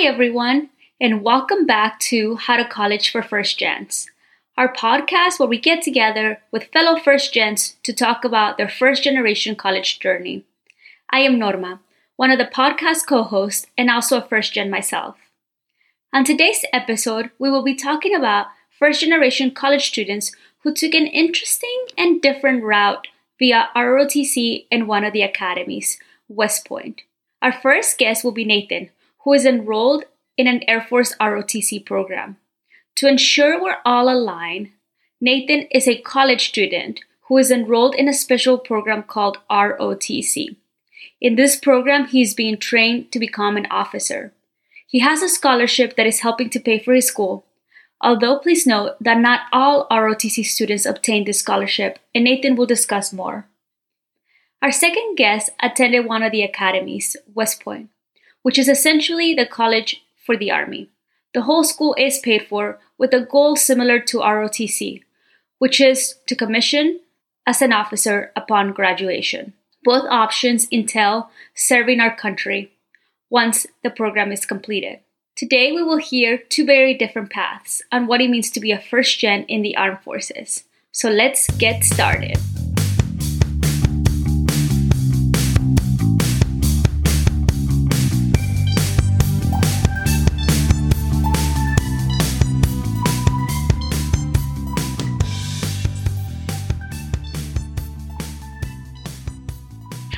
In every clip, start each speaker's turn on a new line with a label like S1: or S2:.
S1: Hi, everyone, and welcome back to How to College for First Gens, our podcast where we get together with fellow First Gens to talk about their first generation college journey. I am Norma, one of the podcast co hosts and also a first gen myself. On today's episode, we will be talking about first generation college students who took an interesting and different route via ROTC in one of the academies, West Point. Our first guest will be Nathan, who is enrolled in an Air Force ROTC program. To ensure we're all aligned, Nathan is a college student who is enrolled in a special program called ROTC. In this program, he is being trained to become an officer. He has a scholarship that is helping to pay for his school. Although, please note that not all ROTC students obtain this scholarship, and Nathan will discuss more. Our second guest attended one of the academies, West Point, which is essentially the college for the Army. The whole school is paid for with a goal similar to ROTC, which is to commission as an officer upon graduation. Both options entail serving our country once the program is completed. Today, we will hear two very different paths on what it means to be a first gen in the armed forces. So let's get started.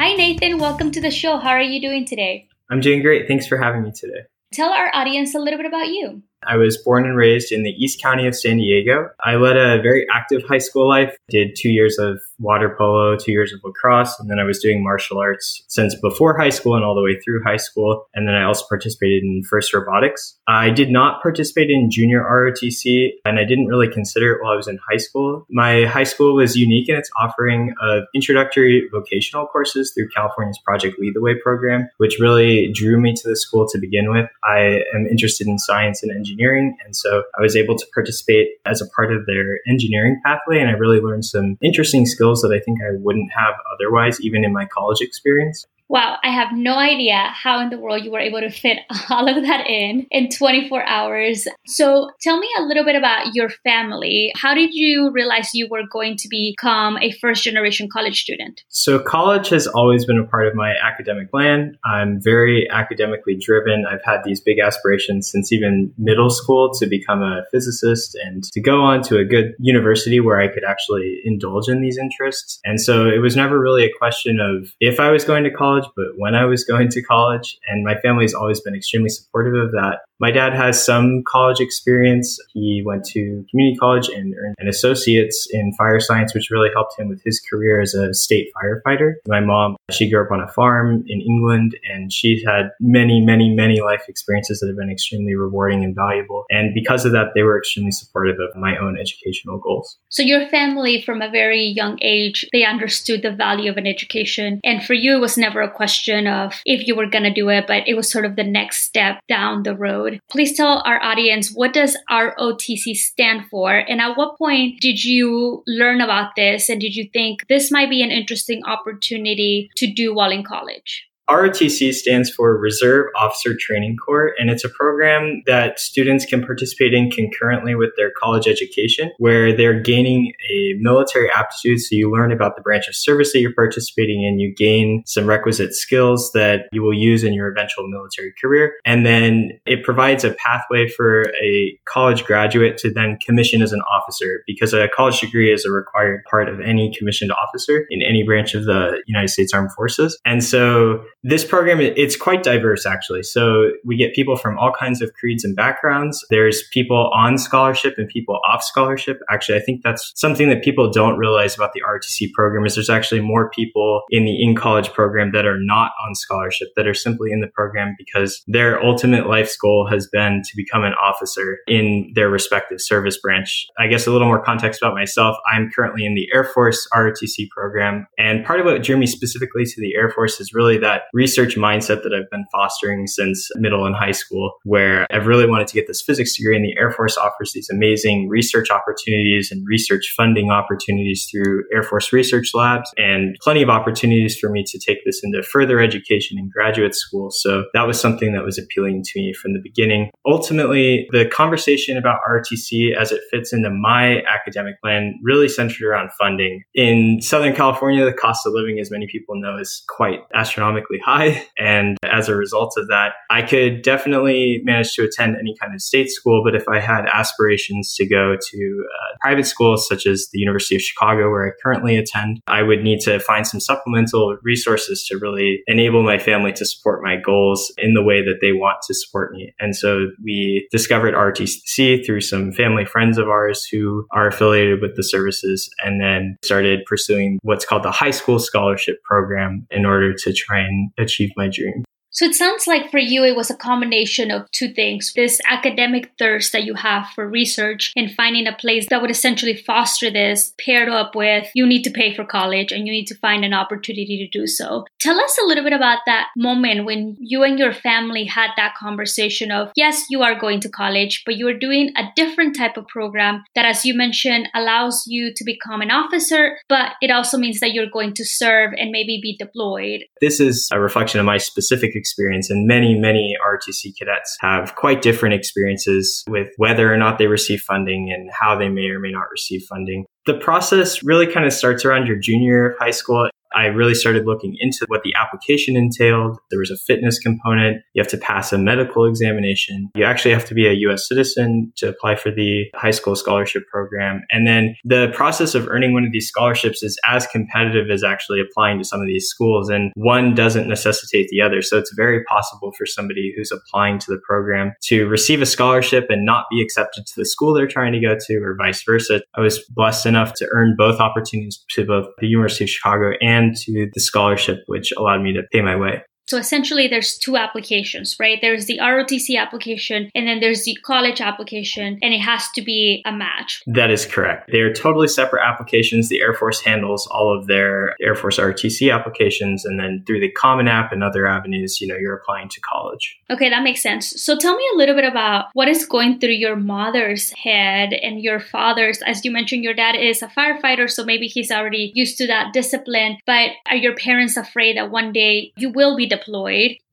S1: Hi, Nathan. Welcome to the show. How are you doing today?
S2: I'm doing great. Thanks for having me today.
S1: Tell our audience a little bit about you.
S2: I was born and raised in the East County of San Diego. I led a very active high school life, did two years of water polo, two years of lacrosse, and then I was doing martial arts since before high school and all the way through high school. And then I also participated in FIRST Robotics. I did not participate in junior ROTC, and I didn't really consider it while I was in high school. My high school was unique in its offering of introductory vocational courses through California's Project Lead the Way program, which really drew me to the school to begin with. I am interested in science and engineering engineering. And so I was able to participate as a part of their engineering pathway. And I really learned some interesting skills that I think I wouldn't have otherwise, even in my college experience.
S1: Wow, I have no idea how in the world you were able to fit all of that in in 24 hours. So, tell me a little bit about your family. How did you realize you were going to become a first generation college student?
S2: So, college has always been a part of my academic plan. I'm very academically driven. I've had these big aspirations since even middle school to become a physicist and to go on to a good university where I could actually indulge in these interests. And so, it was never really a question of if I was going to college college, but when I was going to college, and my family has always been extremely supportive of that. My dad has some college experience. He went to community college and earned an associate's in fire science, which really helped him with his career as a state firefighter. My mom, she grew up on a farm in England, and she's had many, many, many life experiences that have been extremely rewarding and valuable. And because of that, they were extremely supportive of my own educational goals.
S1: So your family, from a very young age, they understood the value of an education, and for you, it was never a question of if you were going to do it, but it was sort of the next step down the road. Please tell our audience what does ROTC stand for and at what point did you learn about this and did you think this might be an interesting opportunity to do while in college?
S2: ROTC stands for Reserve Officer Training Corps, and it's a program that students can participate in concurrently with their college education, where they're gaining a military aptitude. So you learn about the branch of service that you're participating in, you gain some requisite skills that you will use in your eventual military career. And then it provides a pathway for a college graduate to then commission as an officer because a college degree is a required part of any commissioned officer in any branch of the United States Armed Forces. And so this program, it's quite diverse actually. So we get people from all kinds of creeds and backgrounds. There's people on scholarship and people off scholarship. Actually, I think that's something that people don't realize about the ROTC program is there's actually more people in the in college program that are not on scholarship that are simply in the program because their ultimate life's goal has been to become an officer in their respective service branch. I guess a little more context about myself. I'm currently in the Air Force ROTC program. And part of what drew me specifically to the Air Force is really that research mindset that I've been fostering since middle and high school, where I've really wanted to get this physics degree, and the Air Force offers these amazing research opportunities and research funding opportunities through Air Force Research Labs, and plenty of opportunities for me to take this into further education in graduate school. So that was something that was appealing to me from the beginning. Ultimately, the conversation about ROTC as it fits into my academic plan really centered around funding. In Southern California, the cost of living, as many people know, is quite astronomically high. And as a result of that, I could definitely manage to attend any kind of state school. But if I had aspirations to go to uh, private schools such as the University of Chicago, where I currently attend, I would need to find some supplemental resources to really enable my family to support my goals in the way that they want to support me. And so we discovered ROTC through some family friends of ours who are affiliated with the services and then started pursuing what's called the high school scholarship program in order to try and achieve my dream.
S1: So it sounds like for you, it was a combination of two things this academic thirst that you have for research and finding a place that would essentially foster this, paired up with you need to pay for college and you need to find an opportunity to do so. Tell us a little bit about that moment when you and your family had that conversation of, yes, you are going to college, but you are doing a different type of program that, as you mentioned, allows you to become an officer, but it also means that you're going to serve and maybe be deployed.
S2: This is a reflection of my specific experience. And many, many ROTC cadets have quite different experiences with whether or not they receive funding and how they may or may not receive funding. The process really kind of starts around your junior year of high school. I really started looking into what the application entailed. There was a fitness component. You have to pass a medical examination. You actually have to be a US citizen to apply for the high school scholarship program. And then the process of earning one of these scholarships is as competitive as actually applying to some of these schools. And one doesn't necessitate the other. So it's very possible for somebody who's applying to the program to receive a scholarship and not be accepted to the school they're trying to go to or vice versa. I was blessed enough to earn both opportunities to both the University of Chicago and and to the scholarship, which allowed me to pay my way.
S1: So essentially, there's two applications, right? There's the ROTC application, and then there's the college application, and it has to be a match.
S2: That is correct. They are totally separate applications. The Air Force handles all of their Air Force ROTC applications, and then through the Common App and other avenues, you know, you're applying to college.
S1: Okay, that makes sense. So tell me a little bit about what is going through your mother's head and your father's. As you mentioned, your dad is a firefighter, so maybe he's already used to that discipline. But are your parents afraid that one day you will be deployed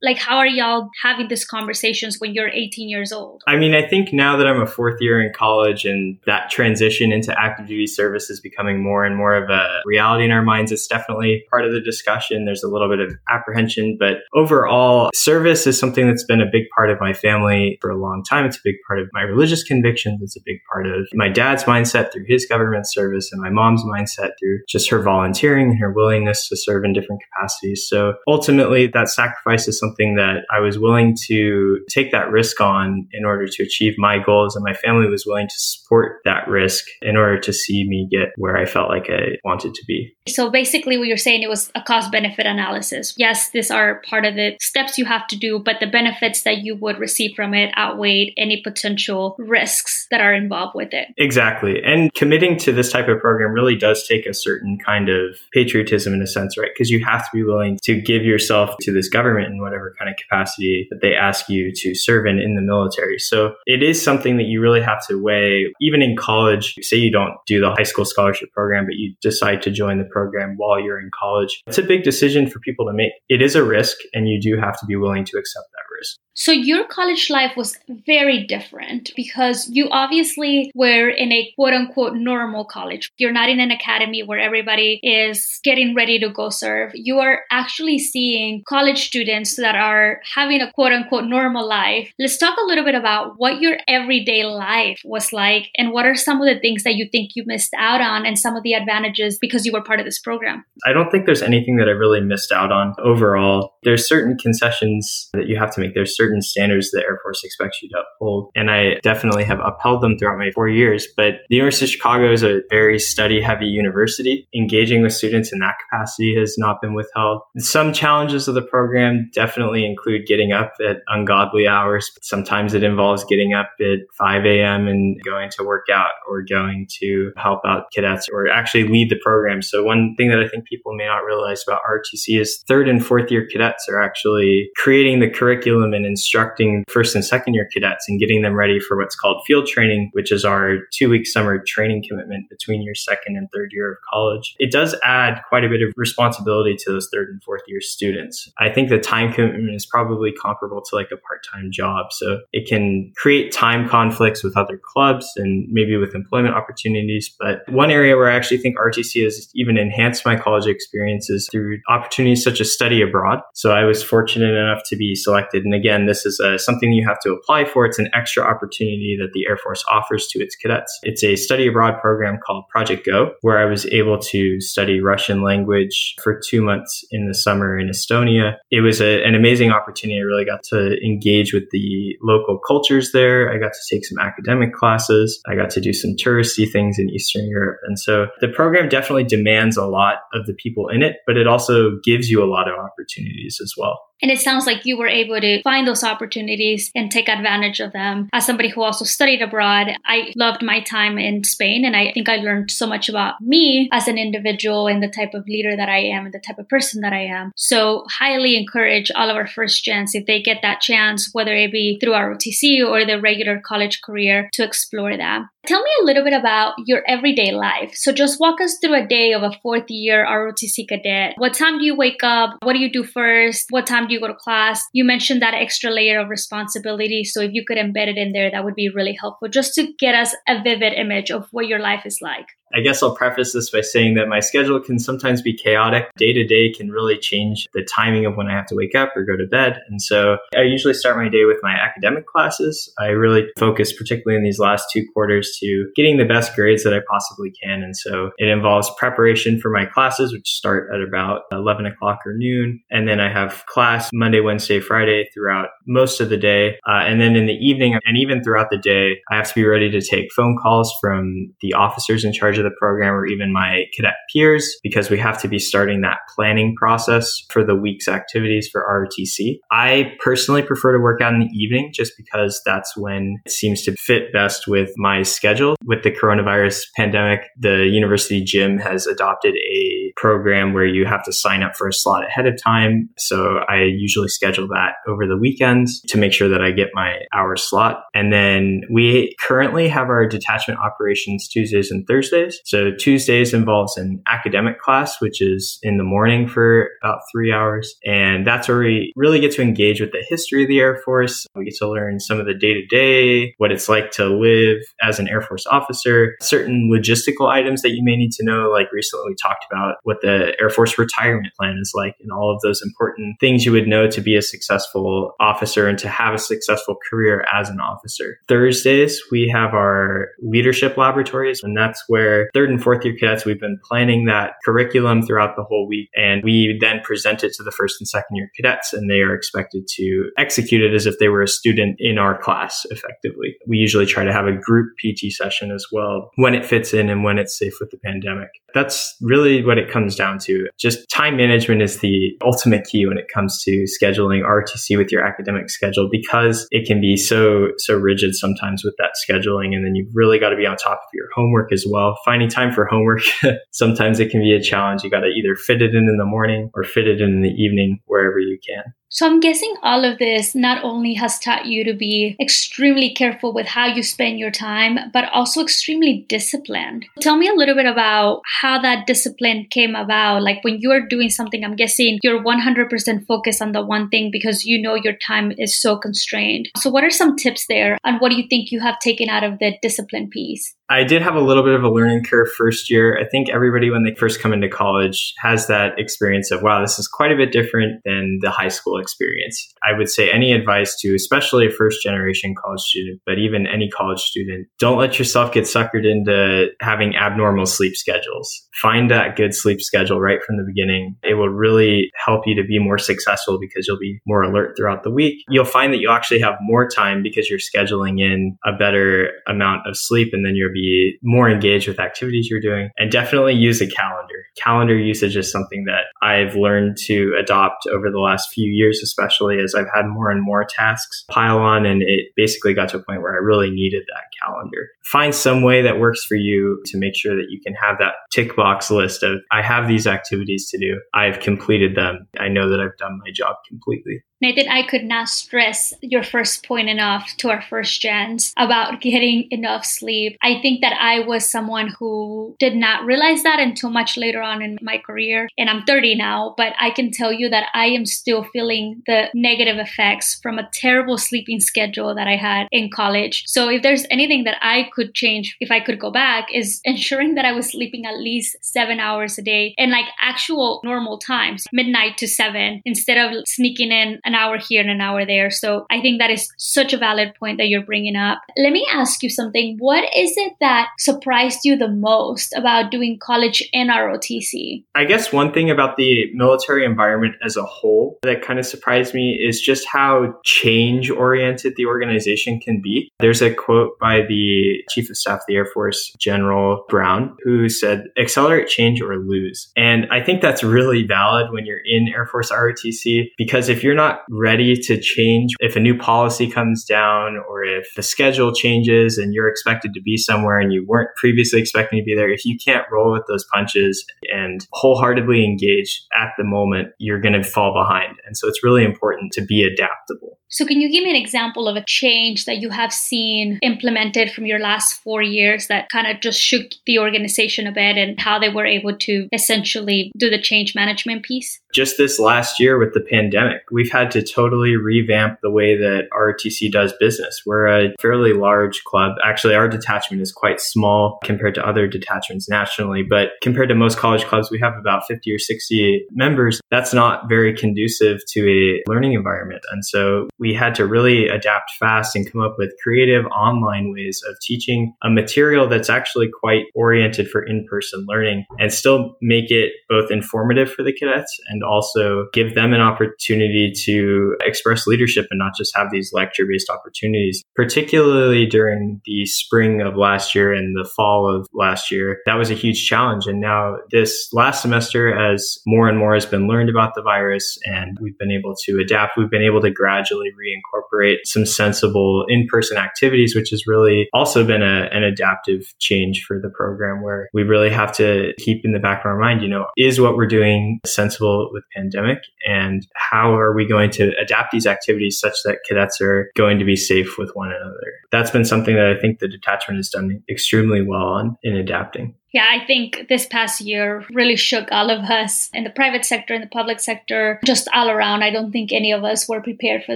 S1: like how are y'all having these conversations when you're 18 years old?
S2: I mean i think now that i'm a fourth year in college and that transition into active duty service is becoming more and more of a reality in our minds it's definitely part of the discussion. There's a little bit of apprehension but overall service is something that's been a big part of my family for a long time. It's a big part of my religious convictions. It's a big part of my dad's mindset through his government service and my mom's mindset through just her volunteering and her willingness to serve in different capacities. So ultimately that sacrifice is something that I was willing to take that risk on in order to achieve my goals. And my family was willing to support that risk in order to see me get where I felt like I wanted to be.
S1: So basically, what you're saying, it was a cost benefit analysis. Yes, these are part of the steps you have to do, but the benefits that you would receive from it outweighed any potential risks that are involved with it.
S2: Exactly. And committing to this type of program really does take a certain kind of patriotism in a sense, right? Because you have to be willing to give yourself to this government in whatever kind of capacity that they ask you to serve in in the military. So it is something that you really have to weigh. Even in college, say you don't do the high school scholarship program, but you decide to join the program while you're in college. It's a big decision for people to make. It is a risk, and you do have to be willing to accept that risk.
S1: So your college life was very different because you obviously were in a quote unquote normal college. You're not in an academy where everybody is getting ready to go serve. You are actually seeing college students that are having a quote unquote normal life. Let's talk a little bit about what your everyday life was like and what are some of the things that you think you missed out on and some of the advantages because you were part of this program.
S2: I don't think there's anything that I really missed out on overall. There's certain concessions that you have to make academic. There's certain standards the Air Force expects you to uphold. And I definitely have upheld them throughout my four years. But the University of Chicago is a very study heavy university. Engaging with students in that capacity has not been withheld. Some challenges of the program definitely include getting up at ungodly hours. Sometimes it involves getting up at 5 a.m. and going to work out or going to help out cadets or actually lead the program. So one thing that I think people may not realize about RTC is third and fourth year cadets are actually creating the curriculum and instructing first and second year cadets and getting them ready for what's called field training, which is our two week summer training commitment between your second and third year of college. It does add quite a bit of responsibility to those third and fourth year students. I think the time commitment is probably comparable to like a part time job. So it can create time conflicts with other clubs and maybe with employment opportunities. But one area where I actually think RTC has even enhanced my college experiences through opportunities such as study abroad. So I was fortunate enough to be selected. And again, this is uh, something you have to apply for. It's an extra opportunity that the Air Force offers to its cadets. It's a study abroad program called Project Go, where I was able to study Russian language for two months in the summer in Estonia. It was a, an amazing opportunity. I really got to engage with the local cultures there. I got to take some academic classes. I got to do some touristy things in Eastern Europe. And so the program definitely demands a lot of the people in it, but it also gives you a lot of opportunities as well.
S1: And it sounds like you were able to find those opportunities and take advantage of them. As somebody who also studied abroad, I loved my time in Spain. And I think I learned so much about me as an individual and the type of leader that I am and the type of person that I am. So, highly encourage all of our first gens, if they get that chance, whether it be through ROTC or their regular college career, to explore that. Tell me a little bit about your everyday life. So, just walk us through a day of a fourth year ROTC cadet. What time do you wake up? What do you do first? What time do you go to class? You mentioned that extra layer of responsibility. So, if you could embed it in there, that would be really helpful just to get us a vivid image of what your life is like.
S2: I guess I'll preface this by saying that my schedule can sometimes be chaotic. Day to day can really change the timing of when I have to wake up or go to bed. And so I usually start my day with my academic classes. I really focus, particularly in these last two quarters, to getting the best grades that I possibly can. And so it involves preparation for my classes, which start at about 11 o'clock or noon. And then I have class Monday, Wednesday, Friday throughout most of the day. Uh, and then in the evening and even throughout the day, I have to be ready to take phone calls from the officers in charge of the program or even my cadet peers because we have to be starting that planning process for the week's activities for ROTC. I personally prefer to work out in the evening just because that's when it seems to fit best with my schedule. With the coronavirus pandemic, the university gym has adopted a program where you have to sign up for a slot ahead of time. So I usually schedule that over the weekends to make sure that I get my hour slot. And then we currently have our detachment operations Tuesdays and Thursdays. So Tuesdays involves an academic class, which is in the morning for about three hours. And that's where we really get to engage with the history of the Air Force. We get to learn some of the day to day, what it's like to live as an Air Force officer, certain logistical items that you may need to know. Like recently we talked about what the Air Force retirement plan is like and all of those important things you would know to be a successful officer and to have a successful career as an officer. Thursdays, we have our leadership laboratories, and that's where third and fourth year cadets, we've been planning that curriculum throughout the whole week. And we then present it to the first and second year cadets, and they are expected to execute it as if they were a student in our class effectively. We usually try to have a group PT session as well when it fits in and when it's safe with the pandemic. That's really what it comes down to. Just time management is the ultimate key when it comes to scheduling RTC with your academic schedule because it can be so, so rigid sometimes with that scheduling. And then you've really got to be on top of your homework as well finding time for homework, sometimes it can be a challenge. You got to either fit it in in the morning or fit it in in the evening, wherever you can.
S1: So I'm guessing all of this not only has taught you to be extremely careful with how you spend your time, but also extremely disciplined. Tell me a little bit about how that discipline came about. Like when you're doing something, I'm guessing you're 100% focused on the one thing because you know your time is so constrained. So what are some tips there and what do you think you have taken out of the discipline piece?
S2: I did have a little bit of a learning curve first year. I think everybody, when they first come into college, has that experience of, wow, this is quite a bit different than the high school experience. I would say any advice to, especially a first generation college student, but even any college student, don't let yourself get suckered into having abnormal sleep schedules. Find that good sleep schedule right from the beginning. It will really help you to be more successful because you'll be more alert throughout the week. You'll find that you actually have more time because you're scheduling in a better amount of sleep and then you'll be more engaged with activities you're doing. And definitely use a calendar. Calendar usage is something that I've learned to adopt over the last few years, especially as I've had more and more tasks pile on. And it basically got to a point where I really needed that calendar. Find some way that works for you to make sure that you can have that tick box list of, I have these activities to do. I've completed them. I know that I've done my job completely.
S1: Nathan, I could not stress your first point enough to our first gens about getting enough sleep. I think that I was someone who did not realize that until much later on in my career. And I'm 30 now, but I can tell you that I am still feeling the negative effects from a terrible sleeping schedule that I had in college. So if there's anything that I could change if I could go back is ensuring that I was sleeping at least seven hours a day and like actual normal times, midnight to seven, instead of sneaking in an hour here and an hour there. So I think that is such a valid point that you're bringing up. Let me ask you something. What is it that surprised you the most about doing college in ROTC?
S2: I guess one thing about the military environment as a whole that kind of surprised me is just how change oriented the organization can be. There's a quote by the Chief of Staff of the Air Force, General Brown, who said, accelerate change or lose. And I think that's really valid when you're in Air Force ROTC because if you're not ready to change, if a new policy comes down or if the schedule changes and you're expected to be somewhere and you weren't previously expecting to be there, if you can't roll with those punches and wholeheartedly engage at the moment, you're going to fall behind. And so it's really important to be adaptable.
S1: So, can you give me an example of a change that you have seen implemented from your last four years that kind of just shook the organization a bit and how they were able to essentially do the change management piece?
S2: Just this last year with the pandemic, we've had to totally revamp the way that ROTC does business. We're a fairly large club. Actually, our detachment is quite small compared to other detachments nationally, but compared to most college clubs, we have about 50 or 60 members. That's not very conducive to a learning environment. And so we had to really adapt fast and come up with creative online ways of teaching a material that's actually quite oriented for in person learning and still make it both informative for the cadets and also give them an opportunity to express leadership and not just have these lecture based opportunities, particularly during the spring of last year and the fall of last year. That was a huge challenge. And now, this last semester, as more and more has been learned about the virus and we've been able to adapt, we've been able to gradually reincorporate some sensible in-person activities, which has really also been a, an adaptive change for the program where we really have to keep in the back of our mind, you know, is what we're doing sensible with pandemic and how are we going to adapt these activities such that cadets are going to be safe with one another? That's been something that I think the detachment has done extremely well on in adapting.
S1: Yeah, I think this past year really shook all of us in the private sector, in the public sector, just all around. I don't think any of us were prepared for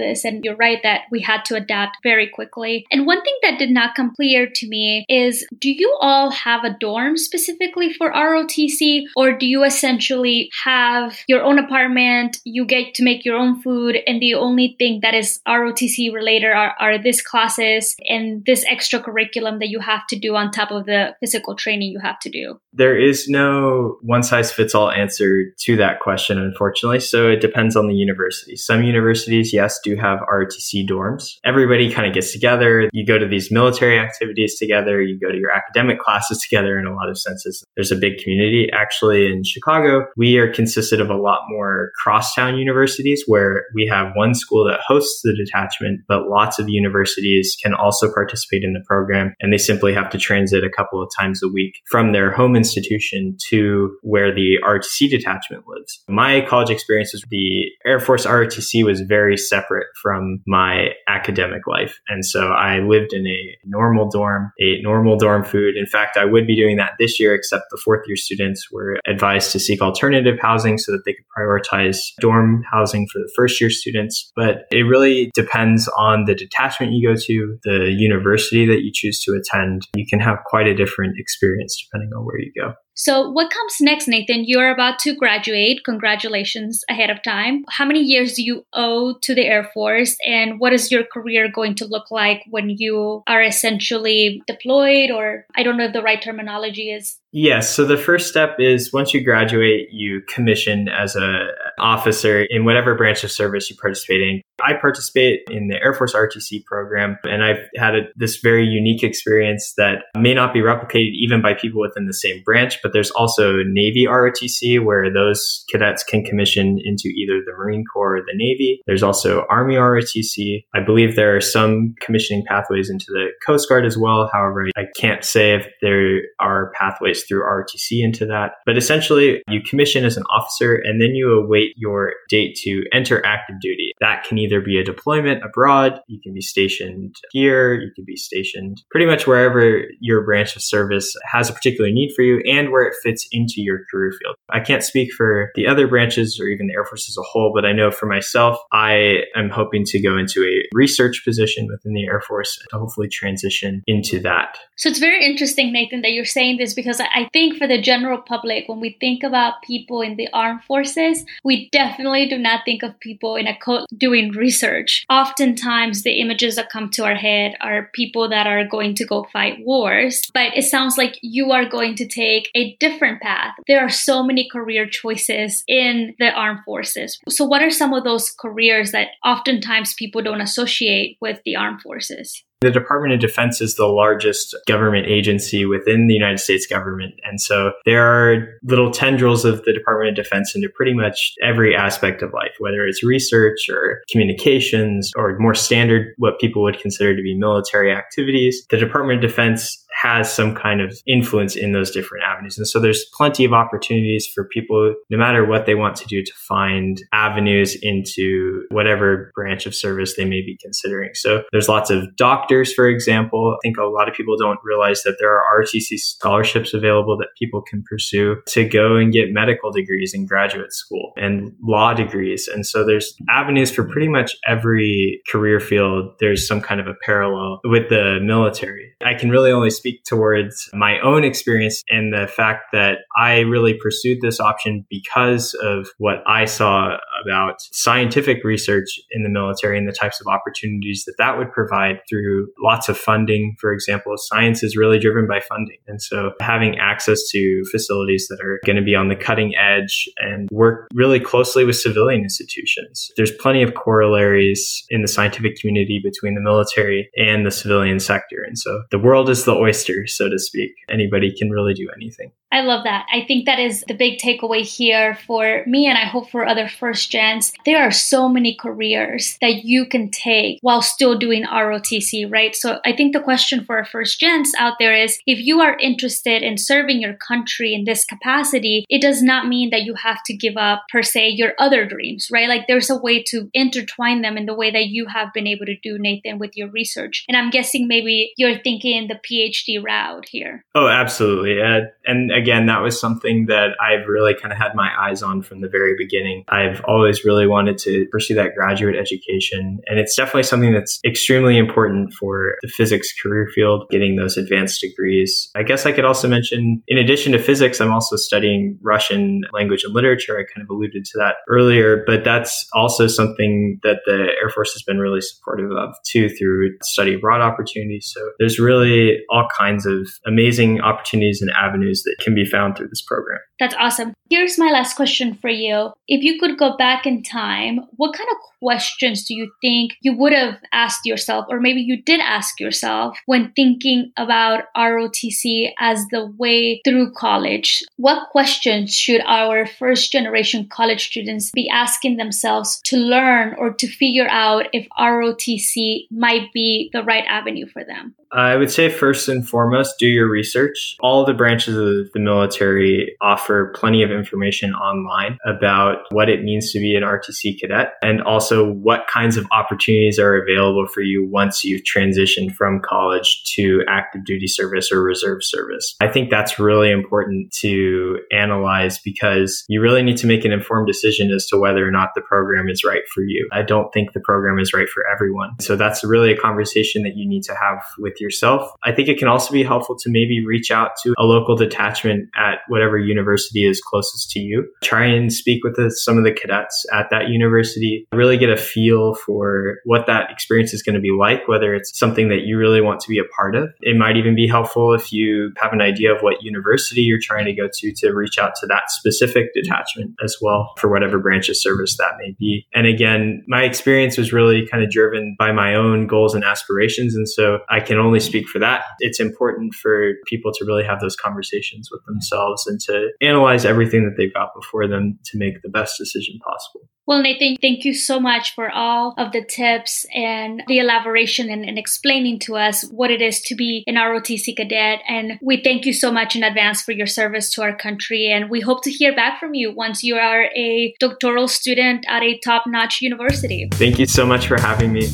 S1: this. And you're right that we had to adapt very quickly. And one thing that did not come clear to me is do you all have a dorm specifically for ROTC, or do you essentially have your own apartment? You get to make your own food, and the only thing that is ROTC related are, are this classes and this extra curriculum that you have to do on top of the physical training you have to do?
S2: There is no one size fits all answer to that question, unfortunately. So it depends on the university. Some universities, yes, do have ROTC dorms. Everybody kind of gets together. You go to these military activities together. You go to your academic classes together in a lot of senses. There's a big community. Actually, in Chicago, we are consisted of a lot more crosstown universities where we have one school that hosts the detachment, but lots of universities can also participate in the program and they simply have to transit a couple of times a week from their home institution to where the ROTC detachment lives. My college experience with the Air Force ROTC was very separate from my academic life. And so I lived in a normal dorm, ate normal dorm food. In fact, I would be doing that this year, except the fourth year students were advised to seek alternative housing so that they could prioritize dorm housing for the first year students. But it really depends on the detachment you go to, the university that you choose to attend. You can have quite a different experience depending on where you go.
S1: So, what comes next, Nathan? You're about to graduate. Congratulations ahead of time. How many years do you owe to the Air Force? And what is your career going to look like when you are essentially deployed? Or I don't know if the right terminology is
S2: Yes. So the first step is once you graduate, you commission as a officer in whatever branch of service you participate in. I participate in the Air Force ROTC program, and I've had a, this very unique experience that may not be replicated even by people within the same branch. But there's also Navy ROTC where those cadets can commission into either the Marine Corps or the Navy. There's also Army ROTC. I believe there are some commissioning pathways into the Coast Guard as well. However, I can't say if there are pathways through ROTC into that. But essentially, you commission as an officer and then you await your date to enter active duty. That can either be a deployment abroad, you can be stationed here, you can be stationed pretty much wherever your branch of service has a particular need for you and where it fits into your career field. I can't speak for the other branches or even the Air Force as a whole, but I know for myself, I am hoping to go into a research position within the Air Force to hopefully transition into that.
S1: So it's very interesting, Nathan, that you're saying this because I think for the general public, when we think about people in the armed forces, we definitely do not think of people in a code doing research. Oftentimes, the images that come to our head are people that are going to go fight wars, but it sounds like you are going to take a different path. There are so many career choices in the armed forces. So, what are some of those careers that oftentimes people don't associate with the armed forces?
S2: The Department of Defense is the largest government agency within the United States government. And so there are little tendrils of the Department of Defense into pretty much every aspect of life, whether it's research or communications or more standard, what people would consider to be military activities. The Department of Defense has some kind of influence in those different avenues. And so there's plenty of opportunities for people, no matter what they want to do, to find avenues into whatever branch of service they may be considering. So there's lots of doctors, for example. I think a lot of people don't realize that there are RTC scholarships available that people can pursue to go and get medical degrees in graduate school and law degrees. And so there's avenues for pretty much every career field. There's some kind of a parallel with the military. I can really only speak towards my own experience and the fact that I really pursued this option because of what I saw about scientific research in the military and the types of opportunities that that would provide through lots of funding. For example, science is really driven by funding. And so having access to facilities that are going to be on the cutting edge and work really closely with civilian institutions. There's plenty of corollaries in the scientific community between the military and the civilian sector. And so the world is the oyster so to speak. Anybody can really do anything.
S1: I love that. I think that is the big takeaway here for me, and I hope for other first gens. There are so many careers that you can take while still doing ROTC, right? So I think the question for our first gens out there is if you are interested in serving your country in this capacity, it does not mean that you have to give up, per se, your other dreams, right? Like there's a way to intertwine them in the way that you have been able to do, Nathan, with your research. And I'm guessing maybe you're thinking the PhD route here.
S2: Oh, absolutely. Uh, and again, that was something that I've really kind of had my eyes on from the very beginning. I've always really wanted to pursue that graduate education. And it's definitely something that's extremely important for the physics career field, getting those advanced degrees. I guess I could also mention, in addition to physics, I'm also studying Russian language and literature. I kind of alluded to that earlier, but that's also something that the Air Force has been really supportive of too through study abroad opportunities. So there's really all kinds of amazing opportunities and avenues that can be found through this program.
S1: That's awesome. Here's my last question for you. If you could go back in time, what kind of questions do you think you would have asked yourself, or maybe you did ask yourself when thinking about ROTC as the way through college? What questions should our first generation college students be asking themselves to learn or to figure out if ROTC might be the right avenue for them?
S2: I would say first and foremost, do your research. All the branches of the military offer plenty of information online about what it means to be an RTC cadet and also what kinds of opportunities are available for you once you've transitioned from college to active duty service or reserve service. I think that's really important to analyze because you really need to make an informed decision as to whether or not the program is right for you. I don't think the program is right for everyone. So that's really a conversation that you need to have with yourself. I think it can also be helpful to maybe reach out to a local detachment at whatever university is closest to you. Try and speak with the, some of the cadets at that university, really get a feel for what that experience is going to be like, whether it's something that you really want to be a part of. It might even be helpful if you have an idea of what university you're trying to go to to reach out to that specific detachment as well for whatever branch of service that may be. And again, my experience was really kind of driven by my own goals and aspirations. And so I can only speak for that. It's important for people to really have those conversations with themselves and to analyze everything that they've got before them to make the best decision possible.
S1: Well, Nathan, thank you so much for all of the tips and the elaboration and, and, explaining to us what it is to be an ROTC cadet. And we thank you so much in advance for your service to our country. And we hope to hear back from you once you are a doctoral student at a top notch university.
S2: Thank you so much for having me.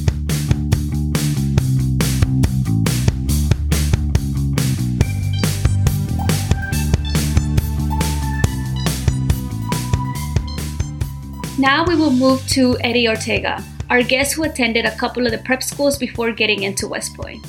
S1: Now we will move to Eddie Ortega, our guest who attended a couple of the prep schools before getting into West Point.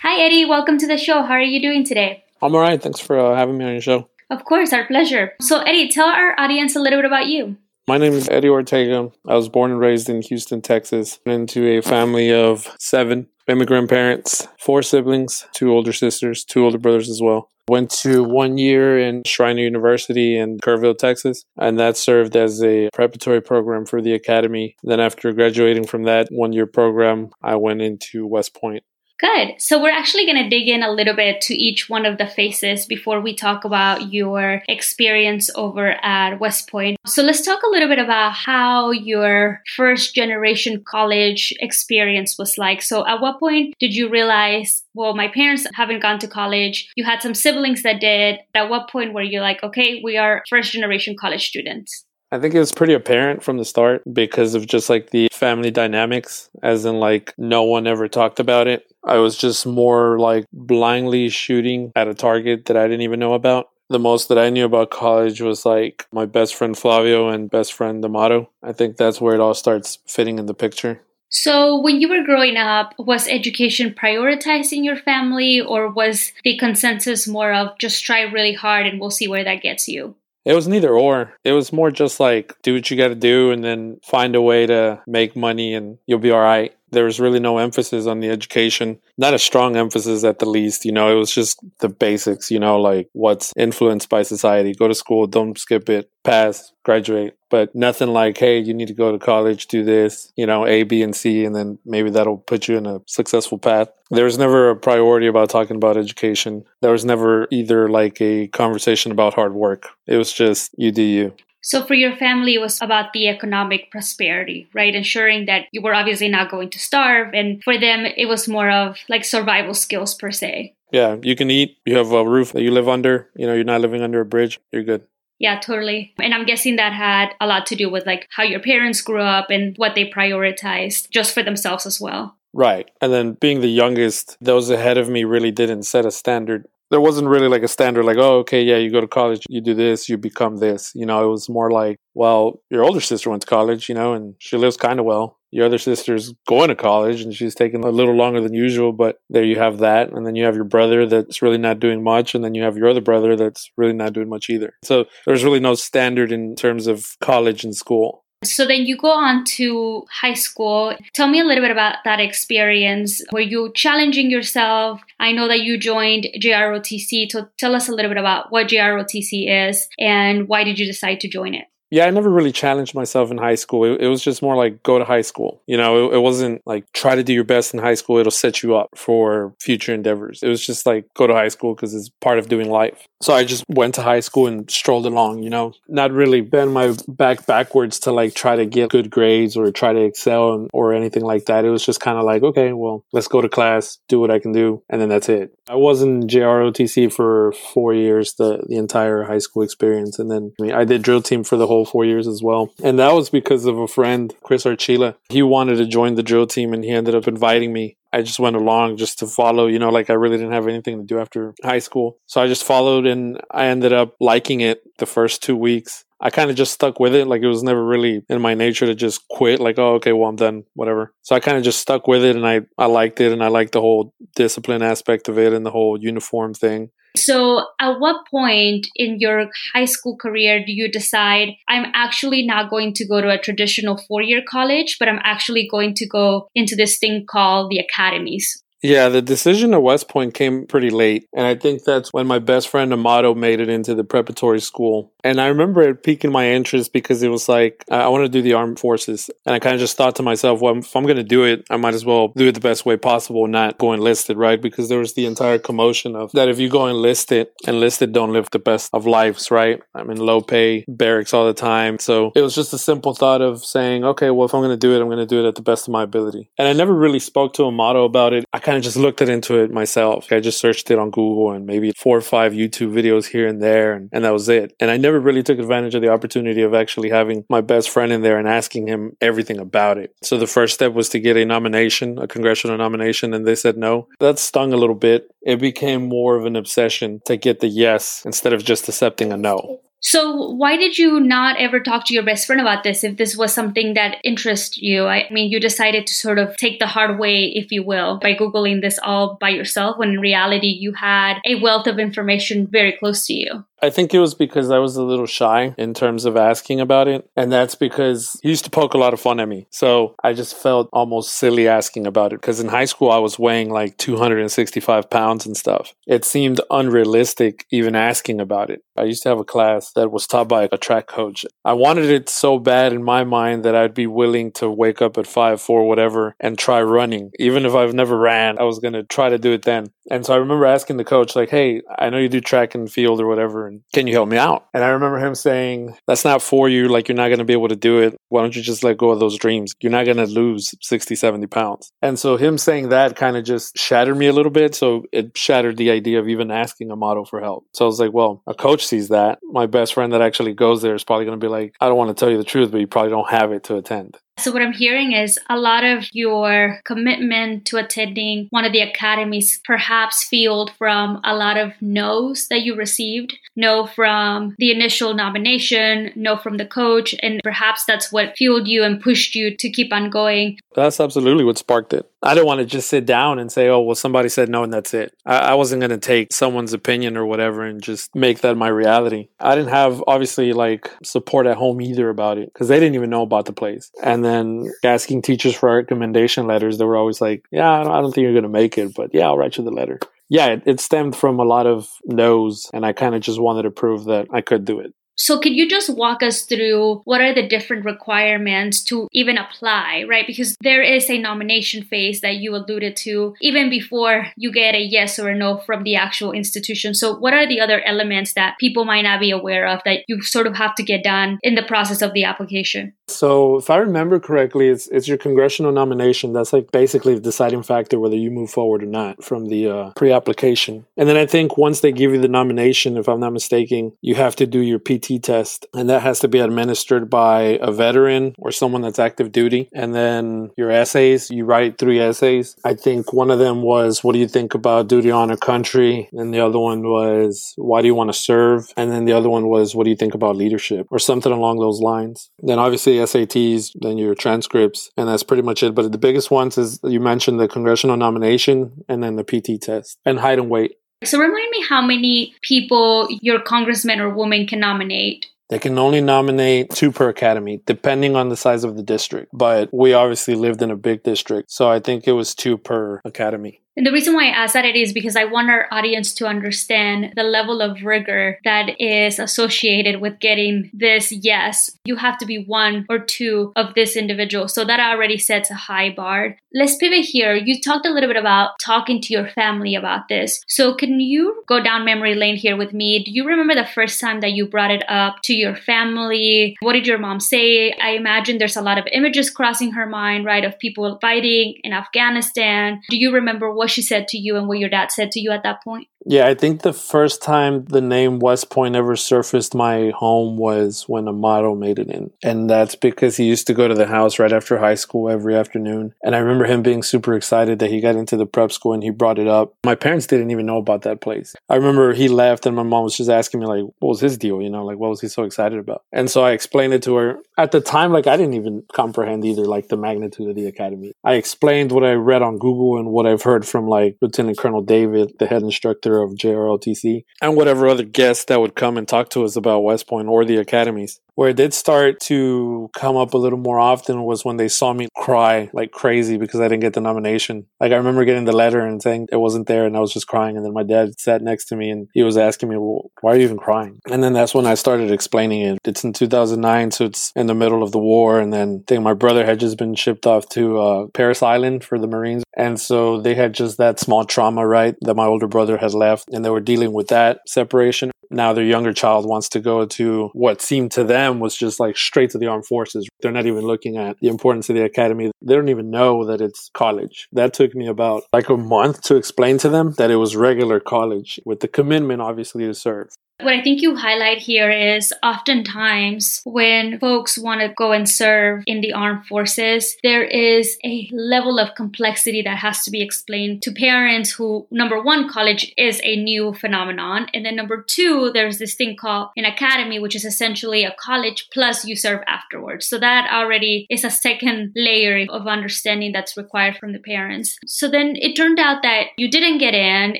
S1: Hi, Eddie. Welcome to the show. How are you doing today?
S3: I'm all right. Thanks for uh, having me on your show.
S1: Of course, our pleasure. So, Eddie, tell our audience a little bit about you.
S3: My name is Eddie Ortega. I was born and raised in Houston, Texas, into a family of seven immigrant parents, four siblings, two older sisters, two older brothers as well. Went to one year in Schreiner University in Kerrville, Texas, and that served as a preparatory program for the academy. Then, after graduating from that one year program, I went into West Point
S1: Good. So we're actually going to dig in a little bit to each one of the phases before we talk about your experience over at West Point. So let's talk a little bit about how your first generation college experience was like. So at what point did you realize, well, my parents haven't gone to college. You had some siblings that did. At what point were you like, okay, we are first generation college students?
S3: I think it was pretty apparent from the start because of just like the family dynamics, as in like no one ever talked about it. I was just more like blindly shooting at a target that I didn't even know about. The most that I knew about college was like my best friend Flavio and best friend D'Amato. I think that's where it all starts fitting in the picture.
S1: So, when you were growing up, was education prioritized in your family, or was the consensus more of just try really hard and we'll see where that gets you?
S3: It was neither or. It was more just like do what you got to do and then find a way to make money and you'll be all right. There was really no emphasis on the education, not a strong emphasis at the least. You know, it was just the basics, you know, like what's influenced by society. Go to school, don't skip it, pass, graduate. But nothing like, hey, you need to go to college, do this, you know, A, B, and C, and then maybe that'll put you in a successful path. There was never a priority about talking about education. There was never either like a conversation about hard work. It was just you do you.
S1: So for your family, it was about the economic prosperity, right? Ensuring that you were obviously not going to starve. And for them, it was more of like survival skills per se.
S3: Yeah, you can eat. You have a roof that you live under. You know, you're not living under a bridge. You're good.
S1: Yeah, totally. And I'm guessing that had a lot to do with like how your parents grew up and what they prioritized just for themselves as well.
S3: Right. And then being the youngest, those ahead of me really didn't set a standard there wasn't really like a standard like oh okay yeah you go to college you do this you become this you know it was more like well your older sister went to college you know and she lives kind of well. Your other sister's going to college and she's taking a little longer than usual but there you have that and then you have your brother that's really not doing much and then you have your other brother that's really not doing much either. So there's really no standard in terms of college and school
S1: so then you go on to high school. Tell me a little bit about that experience. Were you challenging yourself? I know that you joined JROTC. So tell us a little bit about what JROTC is and why did you decide to join it?
S3: Yeah, I never really challenged myself in high school. It, it was just more like go to high school. You know, it, it, wasn't like try to do your best in high school. It'll set you up for future endeavors. It was just like go to high school because it's part of doing life. So I just went to high school and strolled along, you know, not really bend my back backwards to like try to get good grades or try to excel or anything like that. It was just kind of like, okay, well, let's go to class, do what I can do, and then that's it. I was in JROTC for four years, the, the entire high school experience. And then I, mean, I did drill team for the whole four years as well. And that was because of a friend, Chris Archila. He wanted to join the drill team and he ended up inviting me. I just went along just to follow, you know, like I really didn't have anything to do after high school. So I just followed and I ended up liking it the first two weeks. I kind of just stuck with it. Like it was never really in my nature to just quit. Like, oh, okay, well, I'm done, whatever. So I kind of just stuck with it, and I I liked it, and I liked the whole discipline aspect of it, and the whole uniform thing.
S1: So, at what point in your high school career do you decide I'm actually not going to go to a traditional four year college, but I'm actually going to go into this thing called the academies?
S3: Yeah, the decision at West Point came pretty late. And I think that's when my best friend Amato made it into the preparatory school. And I remember it piquing my interest because it was like, I want to do the armed forces. And I kind of just thought to myself, well, if I'm going to do it, I might as well do it the best way possible, not go enlisted, right? Because there was the entire commotion of that if you go enlisted, enlisted don't live the best of lives, right? I'm in low pay barracks all the time. So it was just a simple thought of saying, okay, well, if I'm going to do it, I'm going to do it at the best of my ability. And I never really spoke to Amato about it. I kind of just looked it into it myself. I just searched it on Google and maybe four or five YouTube videos here and there, and, and that was it. And I never really took advantage of the opportunity of actually having my best friend in there and asking him everything about it. So the first step was to get a nomination, a congressional nomination, and they said no. That stung a little bit. It became more of an obsession to get the yes instead of just accepting a no.
S1: So, why did you not ever talk to your best friend about this if this was something that interests you? I mean, you decided to sort of take the hard way, if you will, by Googling this all by yourself when in reality you had a wealth of information very close to you.
S3: I think it was because I was a little shy in terms of asking about it. And that's because he used to poke a lot of fun at me. So I just felt almost silly asking about it. Because in high school, I was weighing like 265 pounds and stuff. It seemed unrealistic even asking about it. I used to have a class that was taught by a track coach. I wanted it so bad in my mind that I'd be willing to wake up at 5, 4, whatever, and try running. Even if I've never ran, I was going to try to do it then. And so I remember asking the coach, like, hey, I know you do track and field or whatever, can you help me out? And I remember him saying, that's not for you. Like, you're not going to be able to do it. Why don't you just let go of those dreams? You're not going to lose 60, 70 pounds. And so him saying that kind of just shattered me a little bit. So it shattered the idea of even asking Amado for help. So I was like, well, a coach sees that. My best friend that actually goes there is probably going to be like, I don't want to tell you the truth, but you probably don't have it to attend.
S1: So, what I'm hearing is a lot of your commitment to attending one of the academies perhaps fueled from a lot of no's that you received. No from the initial nomination, no from the coach, and perhaps that's what fueled you and pushed you to keep on going.
S3: That's absolutely what sparked it. I didn't want to just sit down and say, oh, well, somebody said no, and that's it. I, I wasn't going to take someone's opinion or whatever and just make that my reality. I didn't have, obviously, like support at home either about it because they didn't even know about the place. And then asking teachers for recommendation letters, they were always like, yeah, I don't, I don't think you're going to make it, but yeah, I'll write you the letter. Yeah, it, it stemmed from a lot of no's, and I kind of just wanted to prove that I could do it.
S1: So, could you just walk us through what are the different requirements to even apply, right? Because there is a nomination phase that you alluded to even before you get a yes or a no from the actual institution. So, what are the other elements that people might not be aware of that you sort of have to get done in the process of the application?
S3: So, if I remember correctly, it's it's your congressional nomination. That's like basically the deciding factor whether you move forward or not from the uh, pre-application. And then I think once they give you the nomination, if I'm not mistaken, you have to do your PT test, and that has to be administered by a veteran or someone that's active duty. And then your essays, you write three essays. I think one of them was, What do you think about duty on a country? And the other one was, Why do you want to serve? And then the other one was, What do you think about leadership? Or something along those lines. Then obviously SATs, then your transcripts, and that's pretty much it. But the biggest ones is you mentioned the congressional nomination and then the PT test and height and weight.
S1: So remind me how many people your congressman or woman can nominate.
S3: They can only nominate two per academy, depending on the size of the district. But we obviously lived in a big district, so I think it was two per academy.
S1: And the reason why I ask that it is because I want our audience to understand the level of rigor that is associated with getting this yes. You have to be one or two of this individual. So that already sets a high bar. Let's pivot here. You talked a little bit about talking to your family about this. So can you go down memory lane here with me? Do you remember the first time that you brought it up to your family? What did your mom say? I imagine there's a lot of images crossing her mind, right, of people fighting in Afghanistan. Do you remember what she said to you and what your dad said to you at that point?
S3: Yeah, I think the first time the name West Point ever surfaced my home was when Amado made it in. And that's because he used to go to the house right after high school every afternoon. And I remember him being super excited that he got into the prep school and he brought it up. My parents didn't even know about that place. I remember he left and my mom was just asking me, like, what was his deal? You know, like, what was he so excited about? And so I explained it to her. At the time, like, I didn't even comprehend either, like, the magnitude of the academy. I explained what I read on Google and what I've heard from, like, Lieutenant Colonel David, the head instructor of JROTC, and whatever other guests that would come and talk to us about West Point or the academies. Where it did start to come up a little more often was when they saw me cry like crazy because I didn't get the nomination. Like I remember getting the letter and saying it wasn't there and I was just crying. And then my dad sat next to me and he was asking me, well, why are you even crying? And then that's when I started explaining it. It's in 2009, so it's in the middle of the war. And then I think my brother had just been shipped off to uh, Parris Island for the Marines. And so they had just that small trauma, right? That my older brother had left and they were dealing with that separation. Now their younger child wants to go to what seemed to them was just like straight to the armed forces. They're not even looking at the importance of the academy. They don't even know that it's college. That took me about like a month to explain to them that it was regular college with the commitment, obviously, to serve.
S1: What I think you highlight here is oftentimes when folks want to go and serve in the armed forces, there is a level of complexity that has to be explained to parents who, number one, college is a new phenomenon. And then number two, there's this thing called an academy, which is essentially a college plus you serve afterwards. So that already is a second layer of understanding that's required from the parents. So then it turned out that you didn't get in.